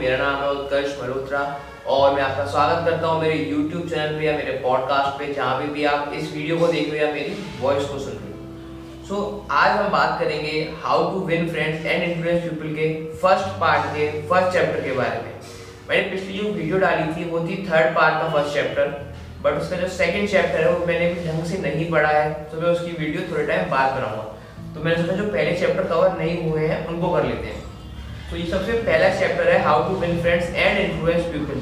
मेरा नाम है उत्कर्ष मल्होत्रा और मैं आपका स्वागत करता हूँ मेरे YouTube चैनल पे या मेरे पॉडकास्ट पे, जहाँ पे भी आप इस वीडियो को देख रहे हो या मेरी वॉइस को सुन रहे हो। सो आज हम बात करेंगे how to win friends and influence people के फ़र्स्ट पार्ट के फ़र्स्ट चैप्टर के बारे में। मैंने पिछली जो वीडियो डाली थी, वो थी थर्ड पार्ट का फ़र्स्ट चैप्टर बट उसका जो सेकंड चैप्टर है, वो मैंने भी ढंग से नहीं पढ़ा है तो मैं उसकी वीडियो थोड़े टाइम बाद बनाऊँगा। तो मैंने सोचा जो पहले चैप्टर कवर नहीं हुए हैं, उनको कर लेते हैं। तो ये सबसे पहला चैप्टर है how to win friends and influence people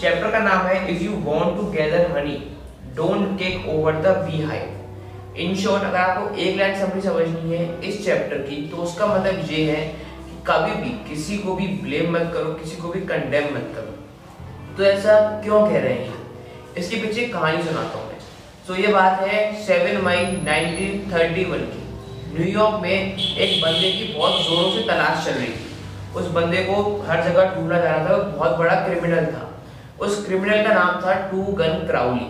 chapter का नाम है if you want to gather money don't take over the beehive in short अगर आपको एक लाइन समझ समझनी है इस चैप्टर की तो उसका मतलब ये है कि कभी भी किसी को भी ब्लेम मत करो किसी को भी कंडेम मत करो। तो ऐसा क्यों कह रहे हैं? इसके पीछे कहानी सुनाता हूँ मैं। सो so, ये बात है 7 मई 1931 की। न्यूयॉर्क में एक बंदे की बहुत जोरों से तलाश चल रही थी। उस बंदे को हर जगह ढूंढा जा रहा था, बहुत बड़ा क्रिमिनल था। उस क्रिमिनल का नाम था टू गन क्राउली।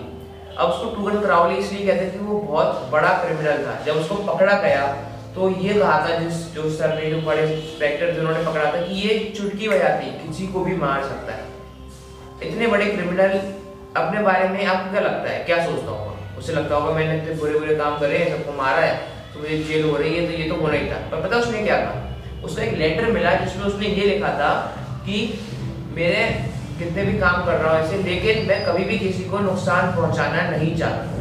अब उसको टू गन क्राउली इसलिए कहते थे वो बहुत बड़ा क्रिमिनल था। जब उसको पकड़ा गया तो ये कहा था जिस, जो सर ने, जो बड़े इंस्पेक्टर जिन्होंने पकड़ा था कि ये चुटकी बजाती किसी को भी मार सकता है। इतने बड़े क्रिमिनल अपने बारे में आपको क्या लगता है? क्या सोचता होगा? उसे लगता होगा, मैंने इतने बुरे बुरे काम करे सबको मारा है तो मुझे जेल हो रही है तो ये तो होना ही था। पर पता उसने क्या कहा? उसको एक लेटर मिला जिसमें उसने ये लिखा था कि मेरे कितने भी काम कर रहा हूँ ऐसे, लेकिन मैं कभी भी किसी को नुकसान पहुंचाना नहीं चाहता।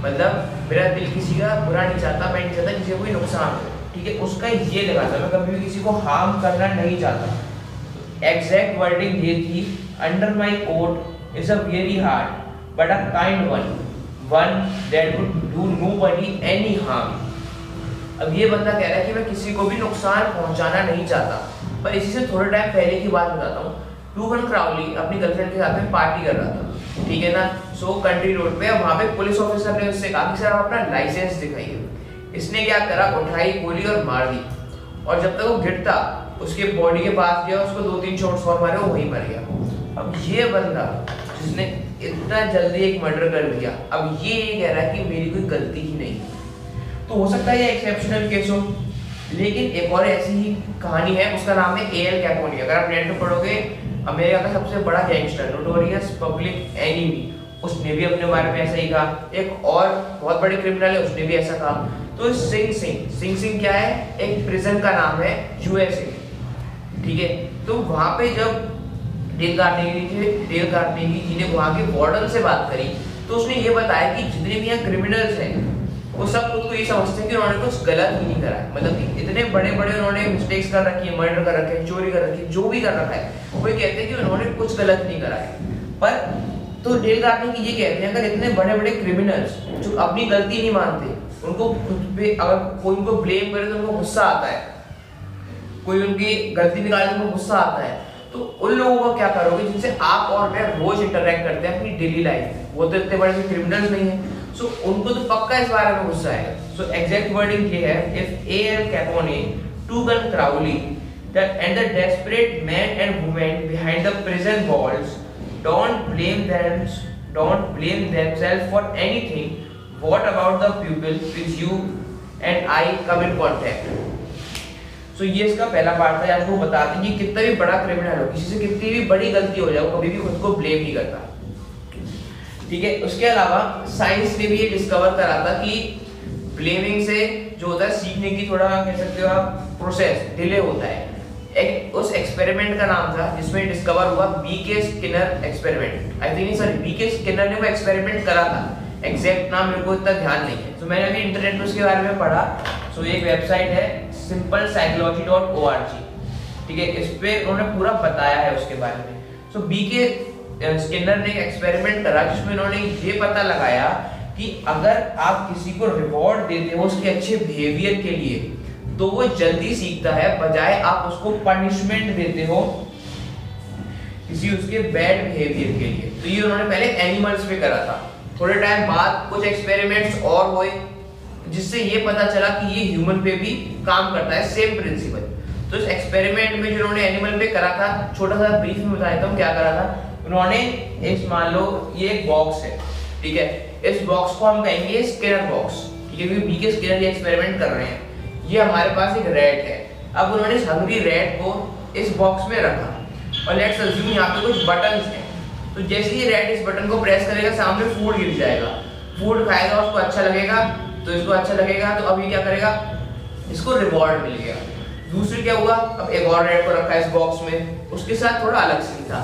मतलब मेरा दिल किसी का बुरा नहीं चाहता, मैं नहीं चाहता किसी को कोई नुकसान हो। ठीक है, उसका ये लिखा था, मैं कभी भी किसी को हार्म करना नहीं चाहता। एग्जैक्ट वर्डिंग ये थी under my coat is a very hard but a kind one one that would do nobody any harm अब ये बंदा कह रहा है कि मैं किसी को भी नुकसान पहुंचाना नहीं चाहता। पर इसी से थोड़े टाइम पहले की बात बताता हूँ। टूगन क्राउली अपनी गर्लफ्रेंड के साथ में पार्टी कर रहा था। ठीक है ना? सो कंट्री रोड पे वहाँ पे पुलिस ऑफिसर ने उससे कहा कि, सर, आप अपना लाइसेंस दिखाइए। इसने क्या करा? उठाई गोली और मार दी। और जब तक वो गिरता, उसके बॉडी के पास गया, उसको दो तीन शॉट्स और मारे, वो वहीं मर गया। अब ये बंदा, जिसने इतना जल्दी एक मर्डर कर दिया अब ये कह रहा है कि मेरी कोई गलती ही नहीं। तो हो सकता है ये एक्सेप्शनल केस हो लेकिन एक और ऐसी ही कहानी है, उसका नाम है ए एल कैपोनी अगर आप नेट में पढ़ोगे, अमेरिका का सबसे बड़ा गैंगस्टर नोटोरियस पब्लिक एनिमी उसने भी अपने बारे में ऐसा ही कहा। एक और बहुत बड़े क्रिमिनल है, उसने भी ऐसा कहा। तो सिंह सिंह सिंह सिंह क्या है? एक प्रिजन का नाम है यूएसए ठीक है? तो वहाँ पे जब Dale Carnegie Dale Carnegie ji ने वहाँ के वार्डन से बात करी तो उसने ये बताया कि जितने भी यहाँ क्रिमिनल्स हैं वो सब खुद को ये समझते हैं कि उन्होंने कुछ गलत ही नहीं करा है। मतलब कि इतने बड़े बड़े उन्होंने मिस्टेक्स कर रखी है मर्डर कर रखे हैं, चोरी कर रखी है, जो भी कर रखा है, वो कहते हैं कि उन्होंने कुछ गलत नहीं करा है। पर तो डेल कार्नेगी ये कहते हैं, अगर इतने बड़े बड़े क्रिमिनल्स जो अपनी गलती नहीं मानते, उनको खुद पे अगर कोई उनको ब्लेम करे तो उनको गुस्सा आता है। कोई उनकी गलती निकाले तो उनको गुस्सा आता है। तो उन लोगों को क्या करोगे जिनसे आप और मैं रोज इंटरेक्ट करते हैं अपनी डेली लाइफ में? वो तो इतने बड़े क्रिमिनल्स नहीं है। सो उनको तो पक्का इस बारे में गुस्सा है। सो एग्जैक्ट वर्डिंग ये है if Al Capone two gun Crowley the and the desperate men and women behind the prison walls don't blame them don't blame themselves for anything what about the people with you and I come in contact so ये इसका पहला part था। आपको बताते हैं कि कितना भी बड़ा क्रिमिनल हो, किसी से कितनी भी बड़ी गलती हो जाए, वो कभी भी खुद को ब्लेम नहीं करता। ठीक है? उसके अलावा साइंस ने भी ये डिस्कवर करा था कि ब्लेमिंग से जो होता है सीखने की थोड़ा कह सकते हो आप प्रोसेस डिले होता है। एक उस एक्सपेरिमेंट का नाम था जिसमें डिस्कवर हुआ B K Skinner experiment I think sorry B K Skinner ने वो एक्सपेरिमेंट करा था। एग्जैक्ट नाम मेरे को इतना ध्यान नहीं है। तो मैंने अभी इंटरनेट में उसके बारे में पढ़ा। सो so, एक वेबसाइट है simple psychology dot O R G ठीक है? इस पर उन्होंने पूरा बताया है उसके बारे में। सो बी के स्किनर ने एक्सपेरिमेंट करा जिसमें उन्होंने ये पता लगाया कि अगर आप किसी को रिवॉर्ड देते हो उसके अच्छे बिहेवियर के लिए तो वो जल्दी सीखता है, बजाय आप उसको पनिशमेंट देते हो किसी उसके बैड बिहेवियर के लिए। तो ये उन्होंने पहले एनिमल्स पे करा था। थोड़े टाइम बाद कुछ एक्सपेरिमेंट्स और हुए, जिससे ये पता चला कि ये ह्यूमन पे भी काम करता है सेम प्रिंसिपल तो इस एक्सपेरिमेंट में जो उन्होंने एनिमल पे करा था, छोटा सा ब्रीफ में बताया था क्या करा था। उन्होंने इस मान लो ये एक बॉक्स है, ठीक है? इस बॉक्स को हम कहेंगे स्किनर बॉक्स क्योंकि बी के स्किनर ये एक्सपेरिमेंट कर रहे हैं। ये हमारे पास एक रेट है। अब उन्होंने इस हंगरी रेट को इस बॉक्स में रखा। और लेट्स अज्यूम यहाँ पे कुछ बटन्स हैं। तो जैसे ही रेड इस बटन को प्रेस करेगा, सामने फ़ूड गिर जाएगा। फ़ूड खाएगा, उसको अच्छा लगेगा तो इसको अच्छा लगेगा तो अभी क्या करेगा? इसको रिवॉर्ड मिल गया। दूसरी क्या हुआ? अब एक और रेड को रखा इस बॉक्स में। उसके साथ थोड़ा अलग सीन था।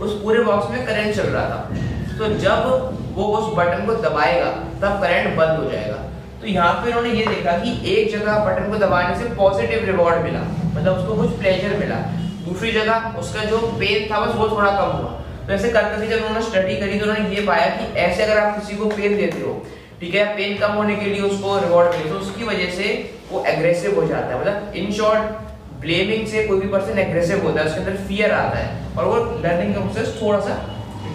उस पूरे बॉक्स में करंट चल रहा था। तो जब वो उस बटन को दबाएगा, तब करंट बंद हो जाएगा। तो यहाँ पे उन्होंने ये देखा कि एक जगह बटन को दबाने से पॉजिटिव रिवॉर्ड मिला। मतलब उसको कुछ प्लेजर मिला। दूसरी जगह उसका जो पेन था, बस वो थोड़ा कम हुआ। तो ऐसे कर करके जब उन्होंने स्टडी करी तो उन्होंने ये पाया कि ऐसे अगर आप किसी को पेन देते हो, ठीक है पेन कम होने के लिए उसको रिवॉर्ड मिले तो उसकी वजह से वो एग्रेसिव हो जाता है। मतलब इन शॉर्ट ब्लेमिंग से कोई भी पर्सन एग्रेसिव होता है, उसके अंदर फियर आता है और वो लर्निंग का प्रोसेस थोड़ा सा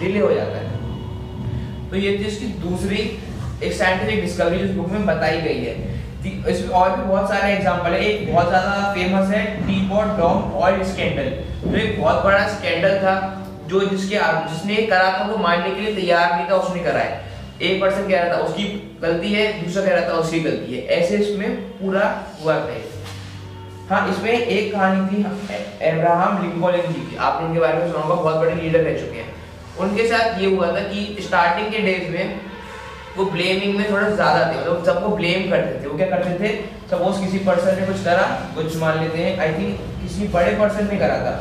डिले हो जाता है। तो ये थी इसकी दूसरी एक साइंटिफिक डिस्कवरी बुक में बताई गई है। इसमें और भी बहुत सारे एग्जांपल है। एक बहुत ज़्यादा फ़ेमस है टीपॉट डॉम ऑयल स्कैंडल जो एक बहुत बड़ा स्कैंडल था, जो जिसके जिसने करा था, वो मानने के लिए तैयार नहीं था, उसने करा है। एक पर्सन कह रहा था, उसकी गलती है, दूसरा कह रहा था, उसकी गलती है। ऐसे इसमें पूरा हुआ था हाँ इसमें एक कहानी थी एब्राहम लिंकोलिन जी की। आपने उनके बारे में सुना होगा बहुत बड़े लीडर रह चुके हैं। उनके साथ ये हुआ था कि स्टार्टिंग के डेज़ में वो ब्लेमिंग में थोड़ा ज़्यादा थे मतलब सबको ब्लेम करते थे। वो क्या करते थे? सपोज़ किसी पर्सन ने कुछ करा, कुछ मान लेते हैं आई थिंक किसी बड़े पर्सन ने करा था,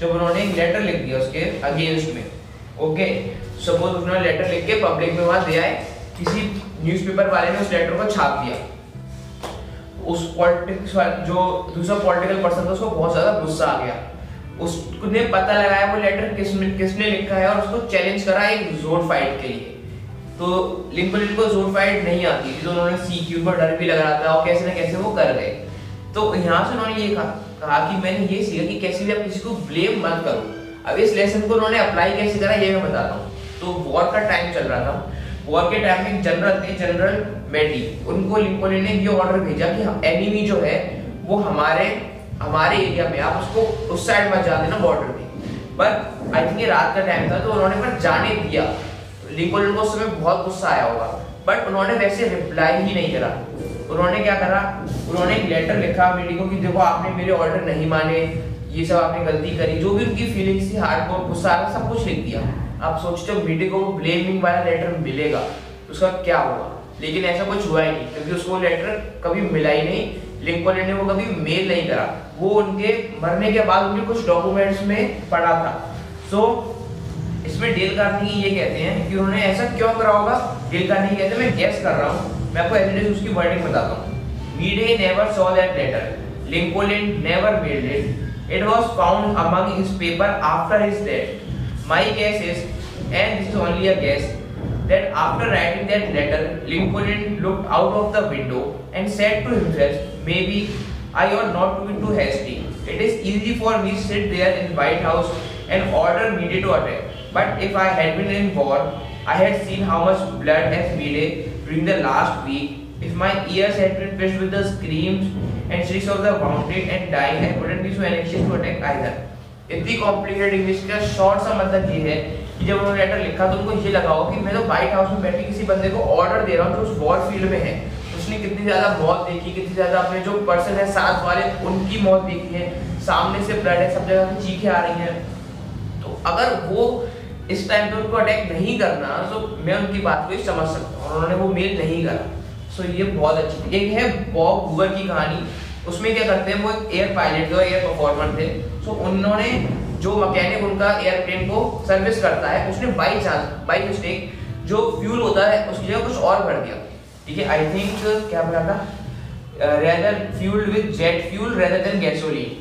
जब उन्होंने एक लेटर लिख दिया उसके अगेंस्ट में। ओके सपोज़ उन्होंने लेटर लिख के पब्लिक में वहाँ दे आए, किसी न्यूज़पेपर वाले ने उस लेटर को छाप दिया। उस पॉलिटिक्स जो दूसरा पॉलिटिकल पर्सन था उसको बहुत ज़्यादा गुस्सा आ गया। उसने पता लगाया वो लेटर किसने किसने लिखा है और उसको चैलेंज करा एक ज़ोर फाइट के लिए। तो लिंकन को ज़ोर फाइट नहीं आती थी तो उन्होंने सीख पर डर भी लग रहा था और कैसे ना कैसे वो कर गए। तो यहाँ से उन्होंने ये कहा, कहा कि मैंने ये सीखा कि कैसे भी आप किसी को ब्लेम मत करो। अब इस लेसन को उन्होंने अप्लाई कैसे करा ये मैं बताता हूँ। तो वॉर का टाइम चल रहा था। वॉर के टाइम में जनरल थे जनरल मेडी उनको लिंकोलिन ने ये ऑर्डर भेजा कि एनिमी जो है, वो हमारे हमारे एरिया में आप उसको उस साइड मत जा देना बॉर्डर पे पर आई थिंक ये रात का टाइम था तो उन्होंने पर जाने दिया। लिंकोलन को उस समय बहुत गुस्सा आया होगा। बट उन्होंने वैसे रिप्लाई ही नहीं करा। उन्होंने क्या करा? उन्होंने एक लेटर लिखा मीडिया को कि देखो आपने मेरे ऑर्डर नहीं माने, ये सब आपने गलती करी। जो भी उनकी फीलिंग्स थी हार्ड कोर गुस्सा सब कुछ लिख दिया। आप सोचते हो मीडिया को ब्लेमिंग वाला लेटर मिलेगा उसका क्या होगा? लेकिन ऐसा कुछ हुआ ही नहीं क्योंकि उसको लेटर कभी मिला ही नहीं लिंकोलन ने वो कभी मेल नहीं करा। वो उनके मरने के बाद उनके कुछ डॉक्यूमेंट्स में पड़ा था। सो so, इसमें डेल कार्नेगी ये कहते हैं कि उन्होंने ऐसा क्यों करा होगा? डेल कार्नेगी कहते हैं मैं गेस कर रहा हूँ मैं आपको एविडेंस उसकी वर्डिंग बताता हूँ। Meade never saw that letter Lincoln never mailed it it was found among his paper after his death My guess is, and this is only a guess, that after writing that letter, Lincoln looked out of the window and said to himself, maybe I ought not to be too hasty. It is easy for me to sit there in the White House and order Meade to attack. But if I had been in war, I had seen how much blood has Meade during the last week. If my ears had been pierced with the screams and shrieks of the wounded and dying, I wouldn't be so anxious to attack either. इतनी complicated English का short सा मतलब ये है कि जब उन्होंने letter लिखा तो उनको ये लगा होगा कि मैं तो व्हाइट हाउस में बैठे किसी बंदे को ऑर्डर दे रहा हूँ जो उस वॉर फ़ील्ड में है। उसने कितनी ज़्यादा मौत देखी, कितनी ज़्यादा अपने जो पर्सन है, साथ वाले, उनकी मौत देखी है। सामने से ब्लड है, सब जगह से चीखें आ रही हैं। तो अगर वो इस टाइम पे उनको अटैक नहीं करना तो मैं उनकी बात को समझ सकता हूँ। उन्होंने वो मेल नहीं करा। सो ये बहुत अच्छी एक है बॉब हुवर की कहानी। उसमें क्या करते हैं, वो एक एयर पायलट थे एयर परफॉर्मर थे। सो उन्होंने जो मैकेनिक उनका एयरप्लेन को सर्विस करता है, उसने बाई चांस बाई मिस्टेक जो फ्यूल होता है, उसकी जगह कुछ और भर दिया। ठीक है आई थिंक क्या भरा था? Rather fueled with jet fuel rather than gasoline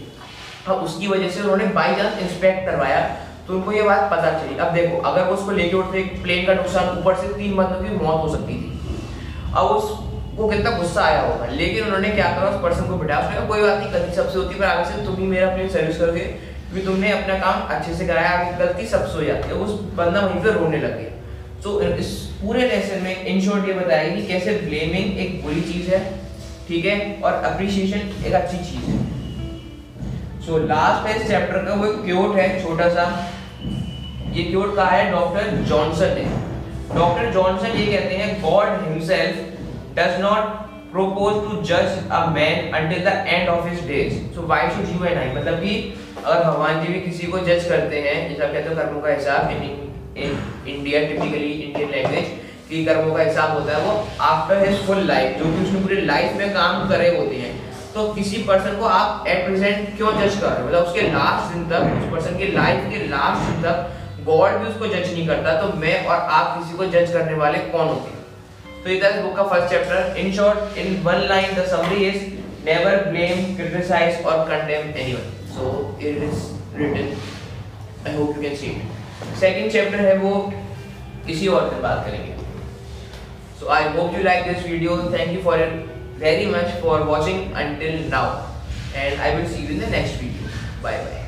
अब उसकी वजह से उन्होंने बाई चांस इंस्पेक्ट करवाया तो उनको ये बात पता चली। अब देखो, अगर वो उसको लेके उठते प्लेन का नुकसान ऊपर से तीन बंदों की मौत हो सकती थी। अब उसको कितना गुस्सा आया होगा। लेकिन उन्होंने क्या करा, उस पर्सन को बिठाया उसने कहा, कोई बात नहीं, गलती सबसे होती पर आगे से तुम ही मेरा प्लेन सर्विस करके क्योंकि तुमने अपना काम अच्छे से कराया, आगे गलती सबसे हो जाती है। उस बंदा वहीं पर रोने लग गया। तो इस पूरे लेसन में इन शॉर्ट ये बताएगी कि कैसे ब्लेमिंग एक बुरी चीज़ है, ठीक है, और अप्रिसिएशन एक अच्छी चीज़ है। सो लास्ट है इस चैप्टर का, वो क्योट है, छोटा सा। ये क्योट कहा है डॉक्टर जॉनसन ने। डॉक्टर जॉनसन ये कहते हैं God himself does not propose to judge a man until the end of his days. So why should you and I? मतलब कि अगर भगवान जी भी किसी को जज करते हैं, जैसा कहते हैं कर्मों का हिसाब in India typically Indian language की कर्मों का हिसाब होता है वो आफ्टर हिज फुल लाइफ जो कि उसने पूरी लाइफ में काम करे होते हैं। तो किसी पर्सन को आप एट प्रेजेंट क्यों जज कर रहे हो? मतलब उसके लास्ट दिन तक, उस पर्सन की लाइफ के लास्ट दिन तक गॉड भी उसको जज नहीं करता तो मैं और आप किसी को जज करने वाले कौन होते हैं तो इधर बुक का first chapter in short in one line the summary is never blame criticize और condemn anyone so it is written I hope you can see it second chapter है वो, इसी और पर बात करेंगे। So I hope you like this video thank you for very much for watching until now and I will see you in the next video bye bye